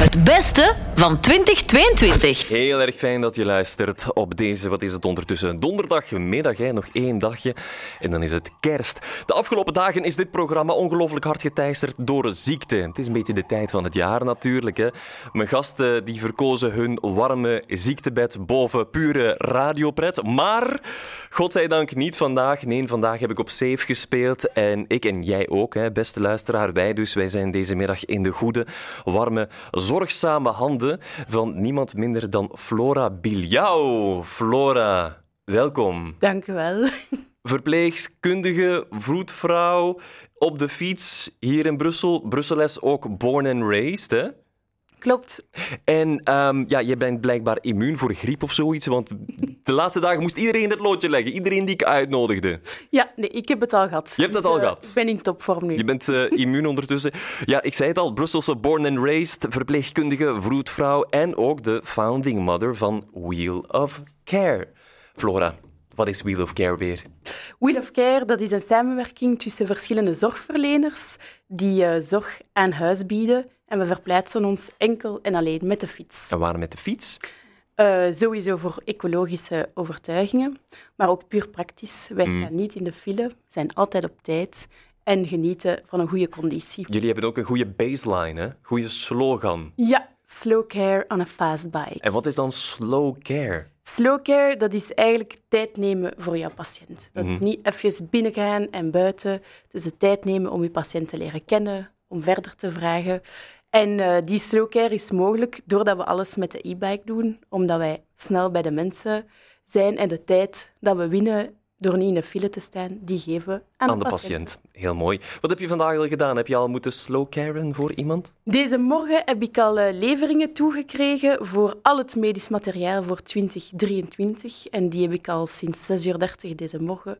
Het beste van 2022. Heel erg fijn dat je luistert op deze, wat is het ondertussen, donderdagmiddag, hè? nog één dagje en dan is het kerst. De afgelopen dagen is dit programma ongelooflijk hard geteisterd door ziekte. Het is een beetje de tijd van het jaar natuurlijk. Hè? Mijn gasten die verkozen hun warme ziektebed boven pure radiopret, maar godzijdank niet vandaag. Nee, vandaag heb ik op safe gespeeld en ik en jij ook, hè? beste luisteraar, wij dus. Wij zijn deze middag in de goede, warme, zorgzame handen van niemand minder dan Flora Biljau. Flora, welkom. Dank u wel. Verpleegkundige, vroedvrouw, op de fiets hier in Brussel. Brusseles ook born and raised, hè? Klopt. En um, ja, je bent blijkbaar immuun voor griep of zoiets, want de laatste dagen moest iedereen het loodje leggen. Iedereen die ik uitnodigde. Ja, nee, ik heb het al gehad. Je hebt het Dus, al eh, gehad? Ik ben in topvorm nu. Je bent eh, immuun ondertussen. Ja, ik zei het al, Brusselse born and raised, verpleegkundige, vroedvrouw en ook de founding mother van Wheel of Care. Flora, wat is Wheel of Care weer? Wheel of Care dat is een samenwerking tussen verschillende zorgverleners die eh, zorg aan huis bieden. En we verplaatsen ons enkel en alleen met de fiets. En waarom met de fiets? Eh, sowieso voor ecologische overtuigingen, maar ook puur praktisch. Wij Mm. staan niet in de file, zijn altijd op tijd en genieten van een goede conditie. Jullie hebben ook een goede baseline, hè? Goede slogan. Ja, slow care on a fast bike. En wat is dan slow care? Slow care, dat is eigenlijk tijd nemen voor jouw patiënt. Dat Mhm. is niet even binnengaan en buiten. Het is de tijd nemen om je patiënt te leren kennen, om verder te vragen. En eh, die slow care is mogelijk doordat we alles met de e-bike doen, omdat wij snel bij de mensen zijn en de tijd dat we winnen door niet in de file te staan, die geven we aan, Aan de patiënt. Heel mooi. Wat heb je vandaag al gedaan? Heb je al moeten slow caren voor iemand? Deze morgen heb ik al eh, leveringen toegekregen voor al het medisch materiaal voor 2023. En die heb ik al sinds 6.30 uur deze morgen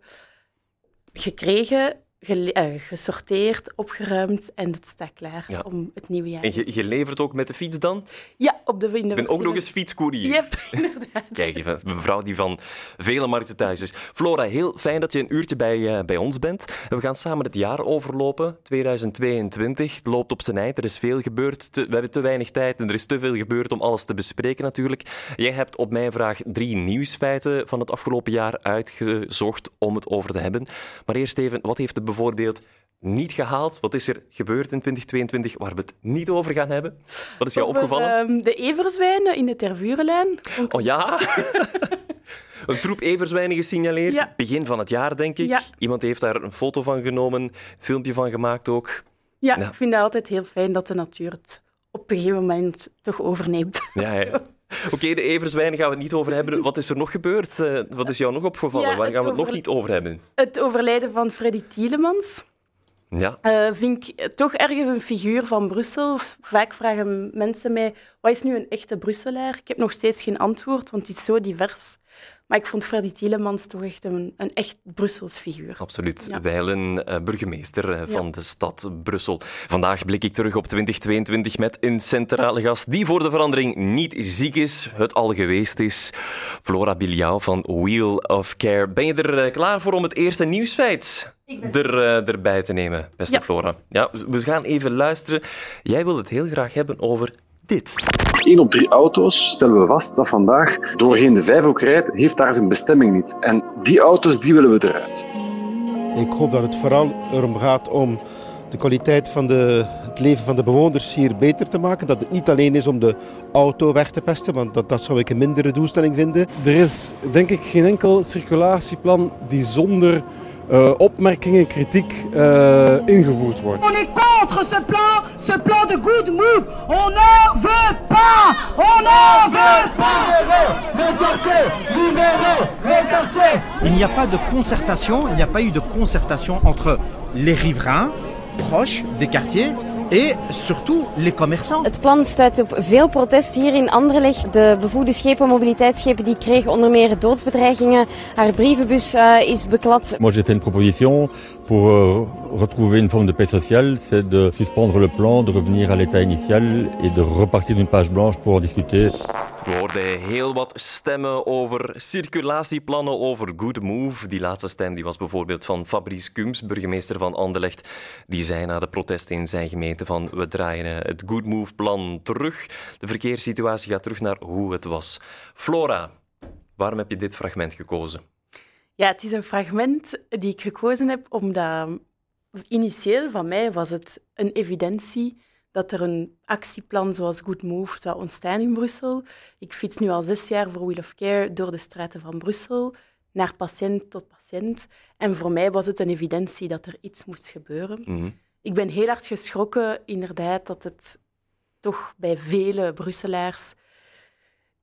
gekregen, eh, gesorteerd, opgeruimd en het staat klaar Ja. om het nieuwe jaar. En je, je levert ook met de fiets dan? Ja, op de de Ik ben ook nog eens fietscourier. Yep, inderdaad. Kijk, even, een mevrouw die van vele markten thuis is. Flora, heel fijn dat je een uurtje bij, eh, bij ons bent. En we gaan samen het jaar overlopen, 2022. Het loopt op zijn eind, er is veel gebeurd. Te- we hebben te weinig tijd en er is te veel gebeurd om alles te bespreken natuurlijk. Jij hebt op mijn vraag drie nieuwsfeiten van het afgelopen jaar uitgezocht om het over te hebben. Maar eerst even, wat heeft het bijvoorbeeld niet gehaald? Wat is er gebeurd in 2022 waar we het niet over gaan hebben? Wat is jou Over, opgevallen? ehm, de everzwijnen in de Tervurenlijn. Oh ja? een troep everzwijnen gesignaleerd. Ja. Begin van het jaar, denk ik. Ja. Iemand heeft daar een foto van genomen, een filmpje van gemaakt ook. Ja, Ja. ik vind het altijd heel fijn dat de natuur het op een gegeven moment toch overneemt. Ja, ja. Oké, de everzwijnen gaan we het niet over hebben. Wat is er nog gebeurd? Eh, wat is jou nog opgevallen? Ja, waar gaan we het nog niet over hebben? Het overlijden van Freddy Tielemans. Ja. Eh, vind ik toch ergens een figuur van Brussel. Vaak vragen mensen mij, wat is nu een echte Brusselaar? Ik heb nog steeds geen antwoord, want het is zo divers. Maar ik vond Freddy Tielemans toch echt een, een echt Brussels figuur. Absoluut. Ja. Wijlen eh, burgemeester eh, van Ja. de stad Brussel. Vandaag blik ik terug op 2022 met een centrale gast die voor de verandering niet ziek is, het al geweest is. Flora Biljau van Wheel of Care. Ben je er eh, klaar voor om het eerste nieuwsfeit er, erbij te nemen, beste Ja. Flora? Ja, we gaan even luisteren. Jij wil het heel graag hebben over dit. 1 op 3 auto's, stellen we vast, dat vandaag doorheen de vijf ook rijdt, heeft daar zijn bestemming niet. En die auto's, die willen we eruit. Ik hoop dat het vooral erom gaat om de kwaliteit van de, het leven van de bewoners hier beter te maken. Dat het niet alleen is om de auto weg te pesten, want dat, dat zou ik een mindere doelstelling vinden. Er is denk ik geen enkel circulatieplan die zonder eh, opmerkingen, kritiek eh, ingevoerd wordt. On est contre ce plan, ce plan de good move. On n'en veut pas. On n'en veut Il n'y a pas de concertation, il n'y a pas eu de concertation entre les riverains proches des quartiers et surtout les commerçants. Het plan stuit op veel protest hier in Anderlecht. De bevoegde schepen, mobiliteitsschepen, die kregen onder meer doodsbedreigingen. Haar brievenbus eh, is beklad. Moi, j'ai fait une proposition pour euh, retrouver une forme de paix sociale, c'est de suspendre le plan, de revenir à l'état initial et de repartir d'une page blanche pour en discuter. We hoorden heel wat stemmen over circulatieplannen, over Good Move. Die laatste stem die was bijvoorbeeld van Fabrice Kums, burgemeester van Anderlecht. Die zei na de protesten in zijn gemeente van we draaien het Good Move-plan terug. De verkeerssituatie gaat terug naar hoe het was. Flora, waarom heb je dit fragment gekozen? Ja, het is een fragment die ik gekozen heb omdat initieel van mij was het een evidentie dat er een actieplan zoals Good Move zou ontstaan in Brussel. Ik fiets nu al zes jaar voor Wheel of Care door de straten van Brussel, naar patiënt tot patiënt. En voor mij was het een evidentie dat er iets moest gebeuren. Mhm. Ik ben heel hard geschrokken, inderdaad, dat het toch bij vele Brusselaars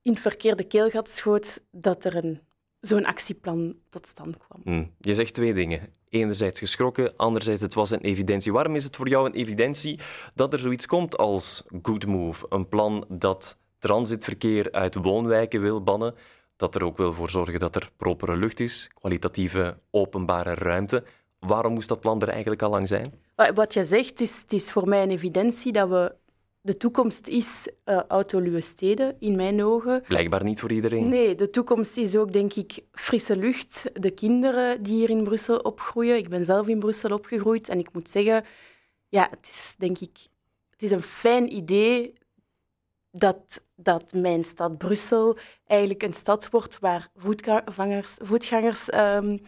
in het verkeerde keelgat schoot dat er een zo'n actieplan tot stand kwam. Hmm. Je zegt twee dingen. Enerzijds geschrokken, anderzijds het was een evidentie. Waarom is het voor jou een evidentie dat er zoiets komt als Good Move? Een plan dat transitverkeer uit woonwijken wil bannen, dat er ook wil voor zorgen dat er propere lucht is, kwalitatieve openbare ruimte. Waarom moest dat plan er eigenlijk al lang zijn? Wat je zegt, het is, het is voor mij een evidentie dat we de toekomst is uh, autoluwe steden, in mijn ogen. Blijkbaar niet voor iedereen. Nee, de toekomst is ook, denk ik, frisse lucht. De kinderen die hier in Brussel opgroeien. Ik ben zelf in Brussel opgegroeid en ik moet zeggen, ja, het is, denk ik, het is een fijn idee dat, dat mijn stad Brussel eigenlijk een stad wordt waar voetgangers, voetgangers um,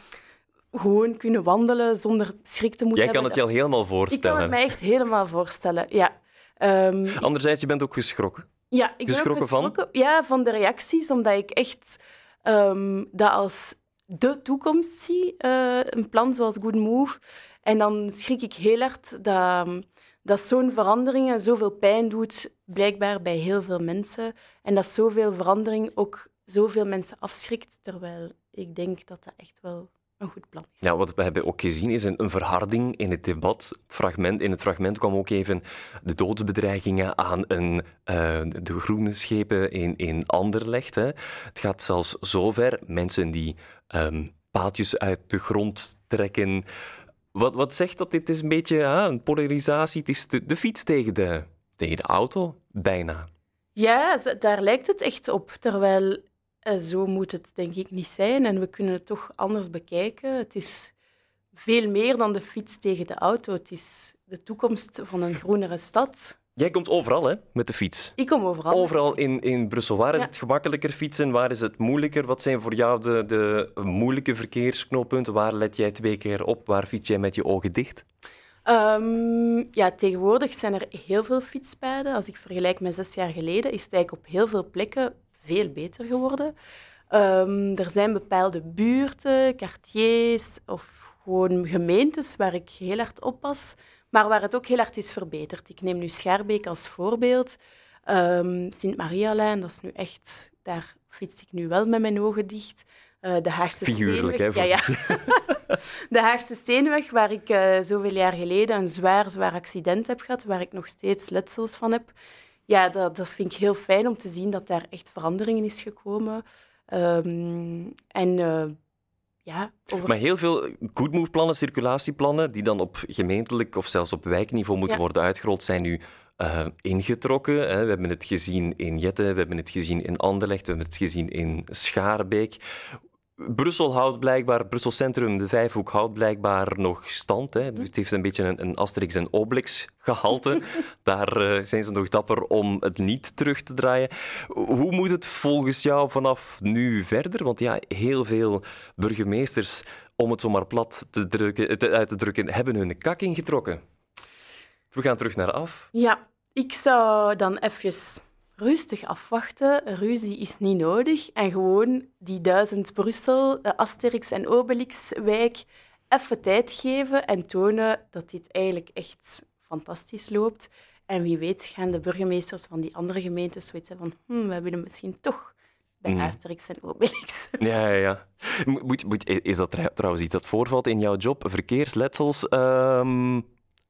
gewoon kunnen wandelen zonder schrik te moeten Jij kan hebben. het je al helemaal voorstellen. Ik kan het mij echt helemaal voorstellen, ja. Um, Anderzijds, je bent ook geschrokken. Ja, ik geschrokken ben geschrokken van? Ja, van de reacties, omdat ik echt um, dat als de toekomst zie, uh, een plan zoals Good Move. En dan schrik ik heel hard dat, dat zo'n verandering zoveel pijn doet, blijkbaar bij heel veel mensen. En dat zoveel verandering ook zoveel mensen afschrikt, terwijl ik denk dat dat echt wel een goed plan is. Ja, wat we hebben ook gezien is een, een verharding in het debat. Het fragment, in het fragment kwam ook even de doodsbedreigingen aan een, uh, de groene schepen in, in Anderlecht. Hè. Het gaat zelfs zover, mensen die um, paaltjes uit de grond trekken. Wat, wat zegt dat? Dit is een beetje een polarisatie. Het is de, de fiets tegen de, tegen de auto, bijna. Ja, daar lijkt het echt op. Terwijl zo moet het denk ik niet zijn en we kunnen het toch anders bekijken. Het is veel meer dan de fiets tegen de auto. Het is de toekomst van een groenere stad. Jij komt overal hè, met de fiets. Ik kom overal. Overal in, in Brussel. Waar is ja. het gemakkelijker fietsen? Waar is het moeilijker? Wat zijn voor jou de, de moeilijke verkeersknooppunten? Waar let jij twee keer op? Waar fiets jij met je ogen dicht? Um, ja, tegenwoordig zijn er heel veel fietspaden. Als ik vergelijk met zes jaar geleden, is het eigenlijk op heel veel plekken veel beter geworden. Um, er zijn bepaalde buurten, quartiers of gewoon gemeentes waar ik heel hard oppas, maar waar het ook heel hard is verbeterd. Ik neem nu Schaarbeek als voorbeeld. Um, Sint-Maria-lijn, dat is nu echt... Daar fiets ik nu wel met mijn ogen dicht. Uh, de Haagse Figuurlijk, Steenweg. hè? Ja, ja. de Haagse Steenweg, waar ik uh, zoveel jaar geleden een zwaar, zwaar accident heb gehad, waar ik nog steeds letsels van heb ja, dat, dat vind ik heel fijn om te zien dat daar echt veranderingen is gekomen. Um, en uh, ja, over... Maar heel veel good move plannen, circulatieplannen, die dan op gemeentelijk of zelfs op wijkniveau moeten Ja. worden uitgerold, zijn nu eh, ingetrokken. Hè. We hebben het gezien in Jette, we hebben het gezien in Anderlecht, we hebben het gezien in Schaarbeek. Brussel houdt blijkbaar, Brussel Centrum, de Vijfhoek, houdt blijkbaar nog stand. Hè. Het heeft een beetje een, een Asterix en Obelix gehalte. Daar eh, zijn ze nog dapper om het niet terug te draaien. Hoe moet het volgens jou vanaf nu verder? Want ja, heel veel burgemeesters, om het zomaar plat te drukken, te, uit te drukken, hebben hun kak ingetrokken. We gaan terug naar af. Ja, ik zou dan even rustig afwachten. Ruzie is niet nodig. En gewoon die duizend Brussel, de Asterix en Obelix-wijk, even tijd geven en tonen dat dit eigenlijk echt fantastisch loopt. En wie weet gaan de burgemeesters van die andere gemeentes zoiets hebben van hm, we willen misschien toch bij Mm. Asterix en Obelix. Ja, ja, ja. Moet, moet, is dat tr- trouwens iets dat voorvalt in jouw job? Verkeersletsels ehm,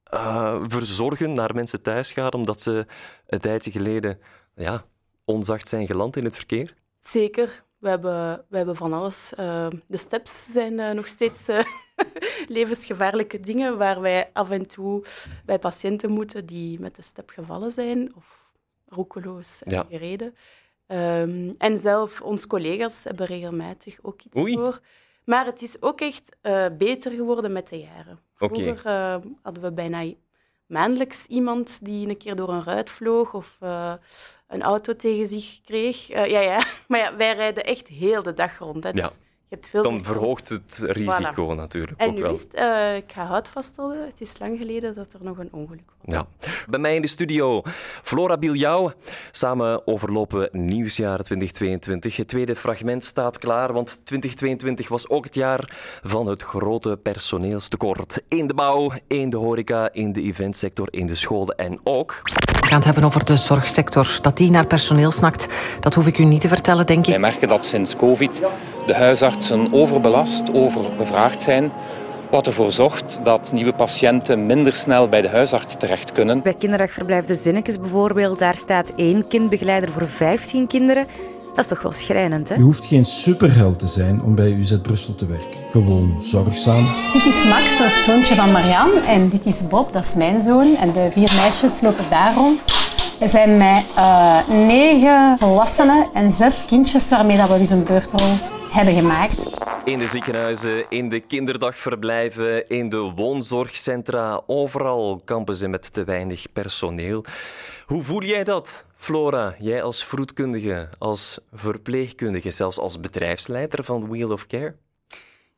eh, verzorgen, naar mensen thuis gaan, omdat ze een tijdje geleden ja, onzacht zijn geland in het verkeer? Zeker. We hebben, we hebben van alles. Eh, de steps zijn eh, nog steeds eh, levensgevaarlijke dingen waar wij af en toe bij patiënten moeten die met de step gevallen zijn of roekeloos zijn Ja. gereden. Ehm, en zelf, onze collega's hebben regelmatig ook iets Oei. voor. Maar het is ook echt eh, beter geworden met de jaren. Vroeger eh, hadden we bijna maandelijks iemand die een keer door een ruit vloog of eh, een auto tegen zich kreeg. Eh, ja, ja, maar ja, wij rijden echt heel de dag rond. Hè, Ja. dus hebt veel Dan verhoogt het risico natuurlijk En ook nu wel. is het, eh, ik ga hout vaststellen, het is lang geleden dat er nog een ongeluk was. Ja. Bij mij in de studio Flora Biljauw. Samen overlopen nieuwsjaar 2022. Het tweede fragment staat klaar, want 2022 was ook het jaar van het grote personeelstekort. In de bouw, in de horeca, in de eventsector, in de scholen en ook... We gaan het hebben over de zorgsector. Dat die naar personeel snakt, dat hoef ik u niet te vertellen, denk ik. Wij merken dat sinds COVID de huisartsen overbelast, overbevraagd zijn. Wat ervoor zorgt dat nieuwe patiënten minder snel bij de huisarts terecht kunnen. Bij kinderdagverblijf De Zinnekes bijvoorbeeld, daar staat één kindbegeleider voor 15 kinderen. Dat is toch wel schrijnend, hè? Je hoeft geen superheld te zijn om bij UZ Brussel te werken. Gewoon zorgzaam. Dit is Max, dat is het zoontje van Marianne. En dit is Bob, dat is mijn zoon. En de vier meisjes lopen daar rond. We zijn met eh, negen volwassenen en zes kindjes waarmee dat we dus een beurtrol hebben gemaakt. In de ziekenhuizen, in de kinderdagverblijven, in de woonzorgcentra, overal kampen ze met te weinig personeel. Hoe voel jij dat, Flora? Jij als vroedkundige, als verpleegkundige, zelfs als bedrijfsleider van Wheel of Care?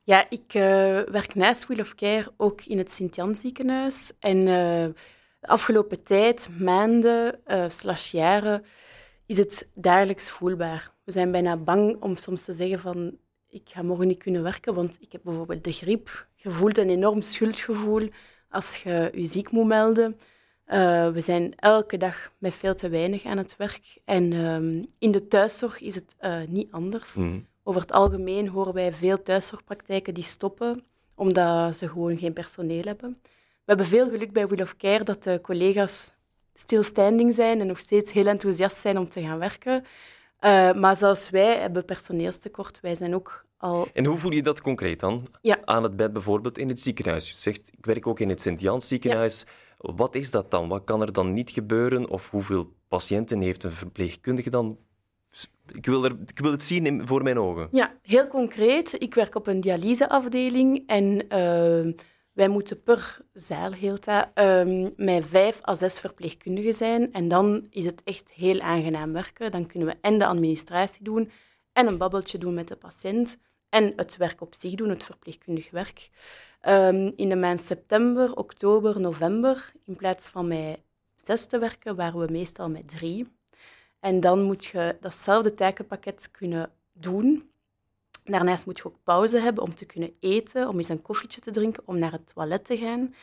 Ja, ik eh, werk naast Wheel of Care ook in het Sint-Jan ziekenhuis. En eh, de afgelopen tijd, maanden eh, slash jaren, is het dagelijks voelbaar. We zijn bijna bang om soms te zeggen van ik ga morgen niet kunnen werken, want ik heb bijvoorbeeld de griep. Je voelt een enorm schuldgevoel als je je ziek moet melden. Eh, we zijn elke dag met veel te weinig aan het werk. En ehm, in de thuiszorg is het eh, niet anders. Mm. Over het algemeen horen wij veel thuiszorgpraktijken die stoppen omdat ze gewoon geen personeel hebben. We hebben veel geluk bij Will of Care dat de collega's stilstanding zijn en nog steeds heel enthousiast zijn om te gaan werken. Eh, maar zoals wij hebben personeelstekort. Wij zijn ook al... En hoe voel je dat concreet dan? Ja. Aan het bed bijvoorbeeld in het ziekenhuis. Je zegt, ik werk ook in het Sint-Jans ziekenhuis. Wat is dat dan? Wat kan er dan niet gebeuren? Of hoeveel patiënten heeft een verpleegkundige dan? Ik wil, er, ik wil het zien voor mijn ogen. Ja, heel concreet. Ik werk op een dialyseafdeling en eh, wij moeten per zaal heel dat, ehm, met vijf à zes verpleegkundigen zijn. En dan is het echt heel aangenaam werken. Dan kunnen we en de administratie doen en een babbeltje doen met de patiënt en het werk op zich doen, het verpleegkundig werk. Ehm, in de maand september, oktober, november, in plaats van met zes te werken, waren we meestal met drie. En dan moet je datzelfde takenpakket kunnen doen. Daarnaast moet je ook pauze hebben om te kunnen eten, om eens een koffietje te drinken, om naar het toilet te gaan.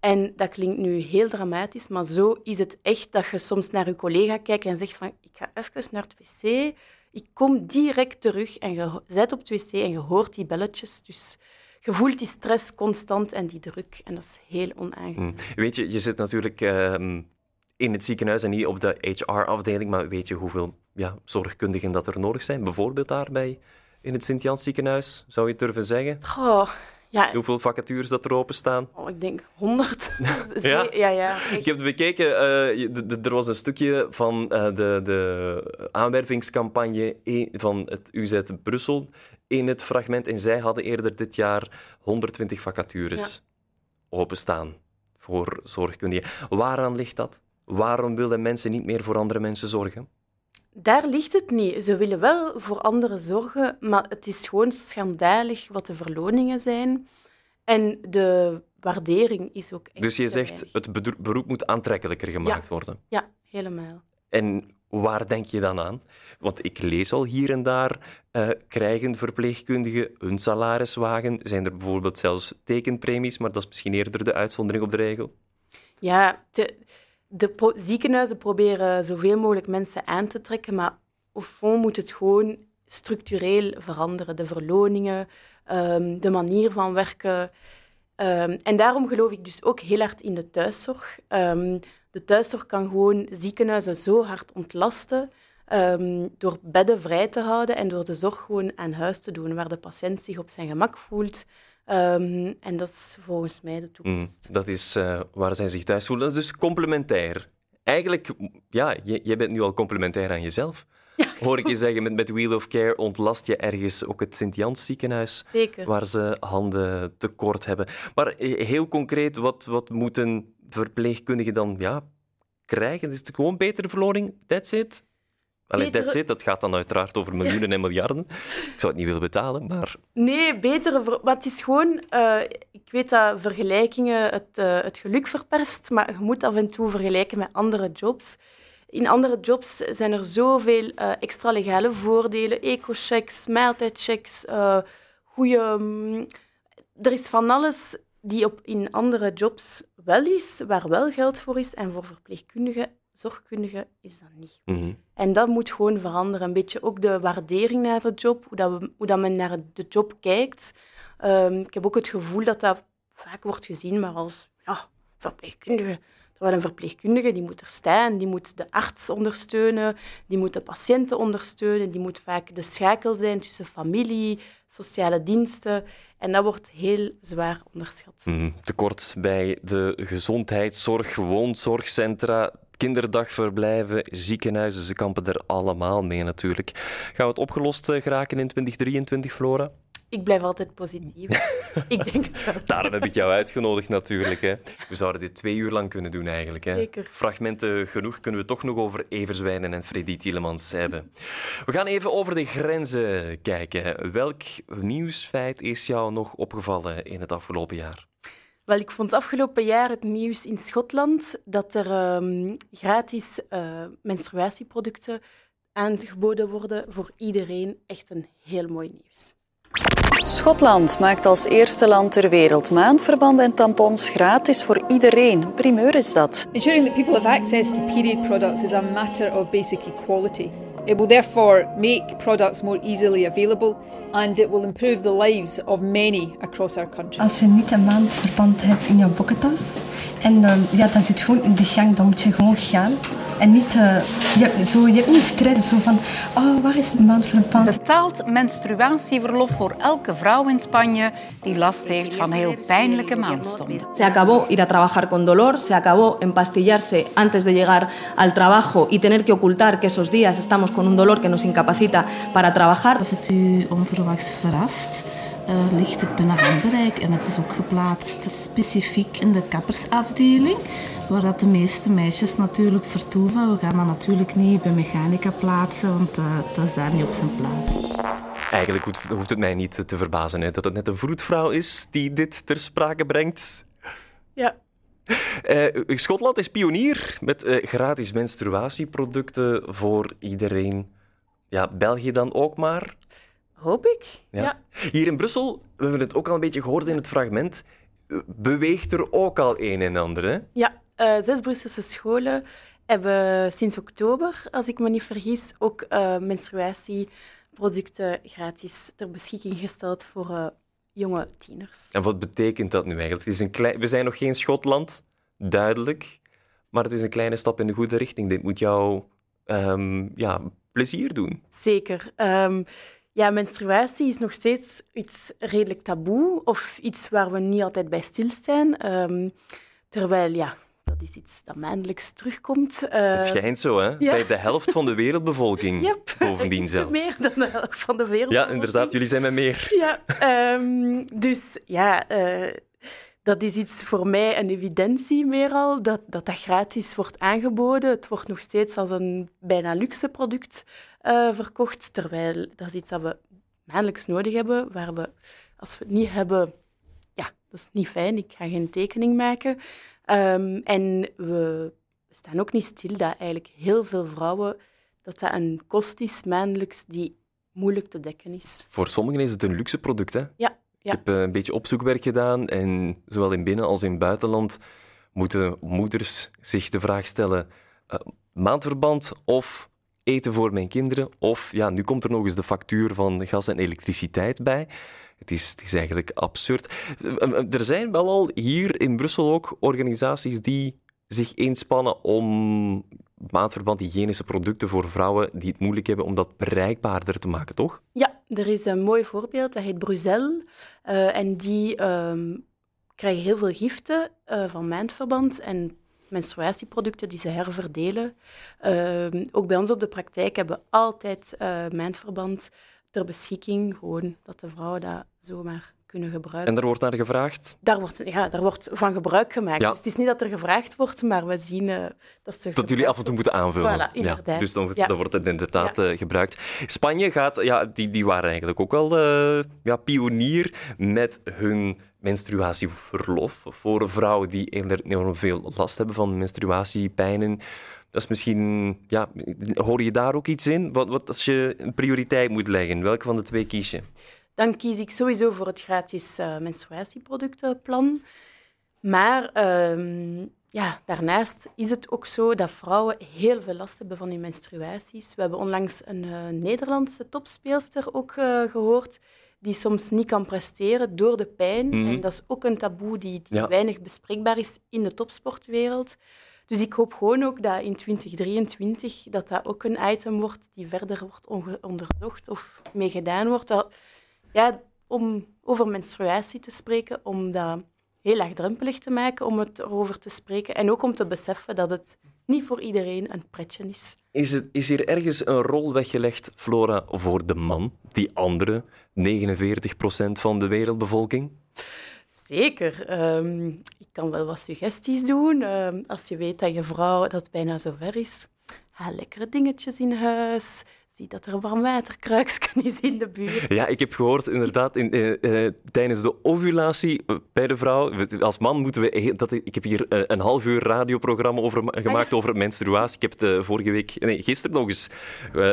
En dat klinkt nu heel dramatisch, maar zo is het echt dat je soms naar je collega kijkt en zegt van ik ga even naar het wc, ik kom direct terug en je zit op het wc en je hoort die belletjes. Dus je voelt die stress constant en die druk en dat is heel onaangenaam. Mm. Weet je, je zit natuurlijk ehm, in het ziekenhuis en niet op de HR-afdeling, maar weet je hoeveel ja, zorgkundigen dat er nodig zijn? Bijvoorbeeld daarbij in het Sint-Jans ziekenhuis, zou je het durven zeggen? Goh, ja, Hoeveel vacatures dat er openstaan? oh, ik denk honderd. Ja? ja, ja. Ik heb het bekeken, eh, er was een stukje van eh, de, de aanwervingscampagne in- van het UZ Brussel in het fragment. En zij hadden eerder dit jaar 120 vacatures openstaan voor zorgkundigen. Waaraan ligt dat? Waarom willen mensen niet meer voor andere mensen zorgen? Daar ligt het niet. Ze willen wel voor anderen zorgen, maar het is gewoon schandalig wat de verloningen zijn. En de waardering is ook echt Dus je te zegt, het beroep moet aantrekkelijker gemaakt worden. Ja, helemaal. En waar denk je dan aan? Want ik lees al hier en daar, eh, krijgen verpleegkundigen een salariswagen? Zijn er bijvoorbeeld zelfs tekenpremies, maar dat is misschien eerder de uitzondering op de regel? Ja, de, de ziekenhuizen proberen zoveel mogelijk mensen aan te trekken, maar au fond moet het gewoon structureel veranderen. De verloningen, ehm, de manier van werken. Ehm, en daarom geloof ik dus ook heel hard in de thuiszorg. Ehm, de thuiszorg kan gewoon ziekenhuizen zo hard ontlasten door bedden vrij te houden en door de zorg gewoon aan huis te doen, waar de patiënt zich op zijn gemak voelt. Ehm, en dat is volgens mij de toekomst. Mm, dat is eh, waar zij zich thuis voelen. Dat is dus complementair. Eigenlijk, ja, je- jij bent nu al complementair aan jezelf. hoor ik je zeggen, met, met Wheel of Care ontlast je ergens ook het Sint-Jans ziekenhuis, Zeker. waar ze handen tekort hebben. Maar eh, heel concreet, wat, wat moeten verpleegkundigen dan ja, krijgen? Is het gewoon betere verloning? That's it? Alleen Betere- that's it, dat gaat dan uiteraard over miljoenen en miljarden. Ik zou het niet willen betalen, maar Nee, betere... ver- Maar het is gewoon... eh, ik weet dat vergelijkingen het, eh, het geluk verperst, maar je moet af en toe vergelijken met andere jobs. In andere jobs zijn er zoveel eh, extra legale voordelen. Eco-checks, maaltijdchecks, goede... mm, er is van alles die op, in andere jobs wel is, waar wel geld voor is. En voor verpleegkundigen, zorgkundigen is dat niet. mhm. En dat moet gewoon veranderen. Een beetje ook de waardering naar de job, hoe, dat we, hoe dat men naar de job kijkt. Ehm, ik heb ook het gevoel dat dat vaak wordt gezien, maar als ja, verpleegkundige. Terwijl een verpleegkundige die moet er staan, die moet de arts ondersteunen, die moet de patiënten ondersteunen, die moet vaak de schakel zijn tussen familie, sociale diensten. En dat wordt heel zwaar onderschat. Mhm. tekort bij de gezondheidszorg, woonzorgcentra, kinderdagverblijven, ziekenhuizen. Ze kampen er allemaal mee natuurlijk. Gaan we het opgelost eh, geraken in 2023, Flora? Ik blijf altijd positief. ik denk het wel. Daarom heb ik jou uitgenodigd natuurlijk. Hè. We zouden dit twee uur lang kunnen doen eigenlijk. Hè. Zeker. Fragmenten genoeg kunnen we toch nog over Everswijnen en Freddy Tielemans hebben. We gaan even over de grenzen kijken. Welk nieuwsfeit is jou nog opgevallen in het afgelopen jaar? Wel, ik vond afgelopen jaar het nieuws in Schotland dat er ehm, gratis eh, menstruatieproducten aangeboden worden voor iedereen. Echt een heel mooi nieuws. Schotland maakt als eerste land ter wereld maandverbanden en tampons gratis voor iedereen. Primeur is dat. Ensuring that people have access to period products is a matter of basic equality. It will therefore make products more easily available and it will improve the lives of many across our country. Als je niet een maandverband hebt in je bokkentas en ehm, ja, dat zit gewoon in de gang, dan moet je gewoon gaan. En niet, eh, je, zo, je hebt niet stress zo van, oh, waar is mijn maandverband? Betaald menstruatieverlof voor elke vrouw in Spanje die last heeft van heel pijnlijke maandstonden. Se acabó ir a trabajar con dolor, se acabó empastillarse antes de llegar al trabajo y tener que ocultar que esos días estamos con un dolor que nos incapacita para trabajar. Als het u onverwachts verrast, eh, ligt het binnen handbereik en het is ook geplaatst specifiek in de kappersafdeling, waar dat de meeste meisjes natuurlijk vertoeven. We gaan dat natuurlijk niet bij mechanica plaatsen, want eh, dat is daar niet op zijn plaats. Eigenlijk hoeft- hoeft het mij niet te verbazen hè, dat het net een vroedvrouw is die dit ter sprake brengt. Ja. Eh, Schotland is pionier met eh, gratis menstruatieproducten voor iedereen. Ja, België dan ook maar. Hoop ik. Ja. Ja. Hier in Brussel, we hebben het ook al een beetje gehoord in het fragment, beweegt er ook al een en ander. Hè? Ja, eh, zes Brusselse scholen hebben sinds oktober, als ik me niet vergis, ook eh, menstruatieproducten gratis ter beschikking gesteld voor eh, jonge tieners. En wat betekent dat nu eigenlijk? Het is een klein... We zijn nog geen Schotland, duidelijk, maar het is een kleine stap in de goede richting. Dit moet jou ehm, ja, plezier doen. Zeker. Ehm, ja, menstruatie is nog steeds iets redelijk taboe of iets waar we niet altijd bij stilstaan. Ehm terwijl, ja, dat is iets dat maandelijks terugkomt. Eh, Het schijnt zo, hè? ja. Bij de helft van de wereldbevolking, Yep. bovendien zelfs. Meer dan de helft van de wereld. Ja, inderdaad, jullie zijn met meer. Ja, ehm, dus ja, eh, dat is iets voor mij een evidentie meer al, dat, dat dat gratis wordt aangeboden. Het wordt nog steeds als een bijna luxe product eh, verkocht, terwijl dat is iets dat we maandelijks nodig hebben, waar we, als we het niet hebben, ja, dat is niet fijn, ik ga geen tekening maken. Ehm, en we staan ook niet stil dat eigenlijk heel veel vrouwen, dat dat een kost is maandelijks die moeilijk te dekken is. Voor sommigen is het een luxe product, hè? Ja, Ik heb eh, een beetje opzoekwerk gedaan en zowel in binnen- als in buitenland moeten moeders zich de vraag stellen: eh, maandverband of eten voor mijn kinderen? Of ja, nu komt er nog eens de factuur van gas en elektriciteit bij. Het is, het is eigenlijk absurd. Eh, Er zijn wel al hier in Brussel ook organisaties die zich inspannen om maandverband hygiënische producten voor vrouwen die het moeilijk hebben, om dat bereikbaarder te maken, toch? Ja, er is een mooi voorbeeld, dat heet Bruzel. Eh, en die ehm, krijgen heel veel giften eh, van maandverband. En menstruatieproducten die ze herverdelen. Ehm, ook bij ons op de praktijk hebben we altijd uh, maandverband ter beschikking, gewoon dat de vrouwen dat zomaar kunnen gebruiken. En daar wordt naar gevraagd? Daar wordt, ja, daar wordt van gebruik gemaakt. Dus het is niet dat er gevraagd wordt, maar we zien uh, dat ze... Dat jullie af en toe moeten aanvullen. Voilà, inderdaad. Ja, dus dan, dan, wordt het inderdaad uh, gebruikt. Spanje gaat, ja, die, die waren eigenlijk ook wel uh, ja, pionier met hun menstruatieverlof voor vrouwen die enorm veel last hebben van menstruatiepijnen. Dat is misschien, ja, hoor je daar ook iets in? Wat, wat als je een prioriteit moet leggen, welke van de twee kies je? Dan kies ik sowieso voor het gratis uh, menstruatieproductenplan. Maar uh, ja, daarnaast is het ook zo dat vrouwen heel veel last hebben van hun menstruaties. We hebben onlangs een uh, Nederlandse topspeelster ook uh, gehoord die soms niet kan presteren door de pijn. Mm. En dat is ook een taboe die, die ja. weinig bespreekbaar is in de topsportwereld. Dus ik hoop gewoon ook dat in 2023 dat dat ook een item wordt die verder wordt onderzocht of mee gedaan wordt. Dat, ja, om over menstruatie te spreken, om dat heel laagdrempelig te maken, om het erover te spreken. En ook om te beseffen dat het niet voor iedereen een pretje is. Is, het, is hier ergens een rol weggelegd, Flora, voor de man, die andere 49% van de wereldbevolking? Zeker. Um, ik kan wel wat suggesties doen. Um, als je weet dat je vrouw dat bijna zover is, haal lekkere dingetjes in huis dat er warm waterkruiksken is in de buurt. Ja, ik heb gehoord inderdaad in, eh, eh, tijdens de ovulatie bij de vrouw. Als man moeten we. Dat, ik heb hier eh, een half uur radioprogramma over, gemaakt over menstruatie. Ik heb het vorige week, nee, gisteren nog eens,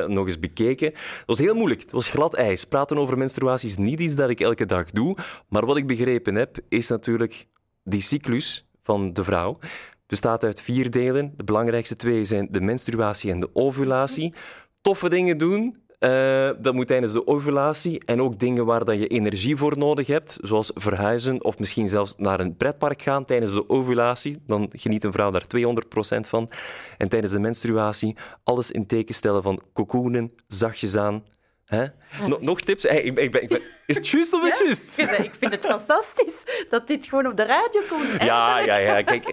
nog eens bekeken. Het was heel moeilijk. Het was glad ijs. Praten over menstruatie is niet iets dat ik elke dag doe. Maar wat ik begrepen heb, is natuurlijk die cyclus van de vrouw bestaat uit vier delen. De belangrijkste twee zijn de menstruatie en de ovulatie toffe dingen doen. Uh, dat moet tijdens de ovulatie en ook dingen waar dat je energie voor nodig hebt, zoals verhuizen of misschien zelfs naar een pretpark gaan tijdens de ovulatie. Dan geniet een vrouw daar 200% van. En tijdens de menstruatie alles in teken stellen van cocoonen, zachtjes aan. Hè? No, nog tips? Hey, ik, ik, ik, is het juist of is het juist? Ik vind het fantastisch dat dit gewoon op de radio komt. Ja, ja, ja. Kijk,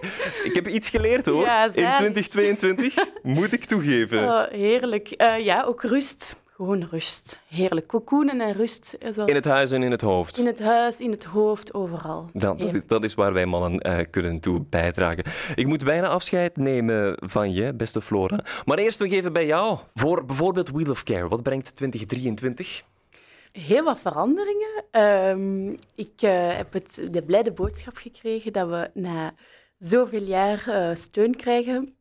ik heb iets geleerd hoor. Ja, in 2022 moet ik toegeven. Oh, heerlijk. Uh, ja, ook rust. Gewoon rust. Heerlijk. Cocoonen en rust. Zoals... In het huis en in het hoofd. In het huis, in het hoofd, overal. Dat, dat, is, dat is, waar wij mannen uh, kunnen toe bijdragen. Ik moet bijna afscheid nemen van je, beste Flora. Maar eerst nog even bij jou. Voor bijvoorbeeld Wheel of Care. Wat brengt 2023? Heel wat veranderingen. Um, ik uh, heb het, de blijde boodschap gekregen dat we na zoveel jaar uh, steun krijgen.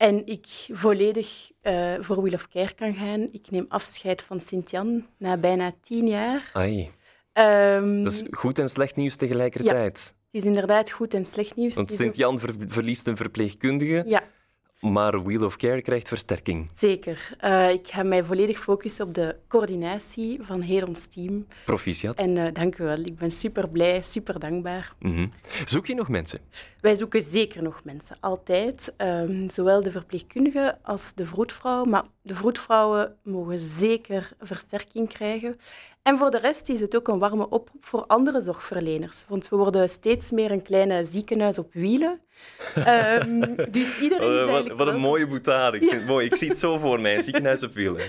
En ik volledig uh, voor Wheel of Care kan gaan. Ik neem afscheid van Sint-Jan na bijna tien jaar. Ai. Um, dat is goed en slecht nieuws tegelijkertijd. Ja, het is inderdaad goed en slecht nieuws. Want Sint-Jan ver verliest een verpleegkundige. Ja. Maar Wheel of Care krijgt versterking. Zeker. Uh, ik ga mij volledig focussen op de coördinatie van heel ons team. Proficiat. En uh, dank u wel. Ik ben super blij, super dankbaar. Mm -hmm. Zoek je nog mensen? Wij zoeken zeker nog mensen. Altijd. Um, zowel de verpleegkundigen als de vroedvrouw. Maar de vroedvrouwen mogen zeker versterking krijgen. En voor de rest is het ook een warme oproep voor andere zorgverleners. Want we worden steeds meer een kleine ziekenhuis op wielen. um, dus iedereen uh, wat, wat, een mooie boetade. Ik, mooi. ik zie het zo voor mij, een ziekenhuis op wielen.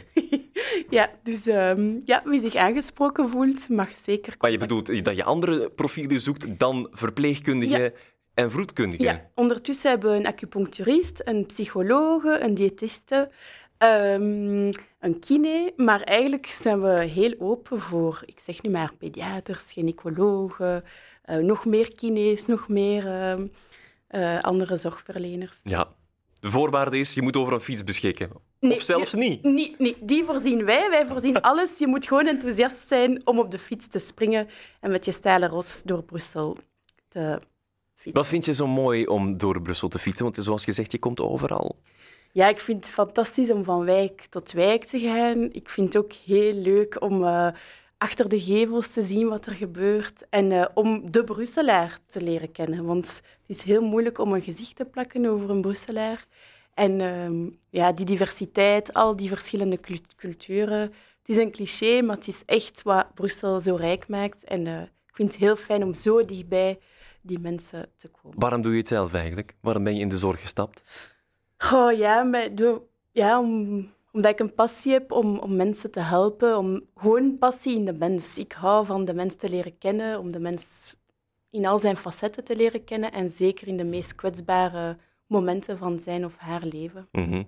ja, dus um, ja, wie zich aangesproken voelt, mag zeker... Maar je bedoelt dat je andere profielen zoekt dan verpleegkundigen... Ja en vroedkundigen. Ja, ondertussen hebben we een acupuncturist, een psychologe, een diëtiste, um, een kine, maar eigenlijk zijn we heel open voor, ik zeg nu maar, pediaters, gynaecologen, uh, nog meer kines, nog meer uh, uh, andere zorgverleners. Ja, de voorwaarde is, je moet over een fiets beschikken. Nee, of zelfs niet. niet. Nee, die voorzien wij. Wij voorzien alles. Je moet gewoon enthousiast zijn om op de fiets te springen en met je stijle ros door Brussel te fietsen. Wat vind je zo mooi om door Brussel te fietsen? Want zoals gezegd, je komt overal. Ja, ik vind het fantastisch om van wijk tot wijk te gaan. Ik vind het ook heel leuk om uh, achter de gevels te zien wat er gebeurt en uh, om de Brusselaar te leren kennen. Want het is heel moeilijk om een gezicht te plakken over een Brusselaar. En uh, ja, die diversiteit, al die verschillende culturen. Het is een cliché, maar het is echt wat Brussel zo rijk maakt. En uh, ik vind het heel fijn om zo dichtbij die mensen te komen. Waarom doe je het zelf eigenlijk? Waarom ben je in de zorg gestapt? Oh ja, maar ja om, omdat ik een passie heb om, om mensen te helpen. Om, gewoon passie in de mens. Ik hou van de mens te leren kennen, om de mens in al zijn facetten te leren kennen en zeker in de meest kwetsbare momenten van zijn of haar leven. Mhm.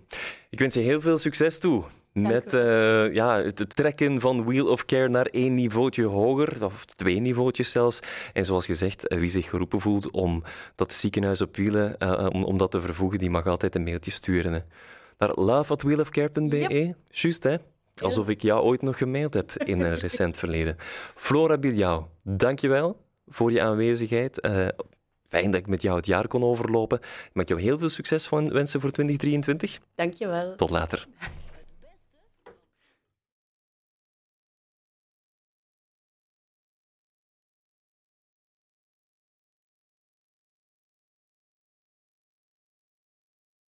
Ik wens je heel veel succes toe met uh, ja, het trekken van Wheel of Care naar één niveautje hoger, of twee niveautjes zelfs. En zoals gezegd, wie zich geroepen voelt om dat ziekenhuis op wielen, uh, om, om dat te vervoegen, die mag altijd een mailtje sturen. Hè. Naar love.wheelofcare.be. Yep. Juist, hè? Alsof ik jou ooit nog gemaild heb in een recent verleden. Flora Biljau, dankjewel voor je aanwezigheid. Uh, fijn dat ik met jou het jaar kon overlopen. Ik mag jou heel veel succes wensen voor 2023. Dankjewel. Tot later.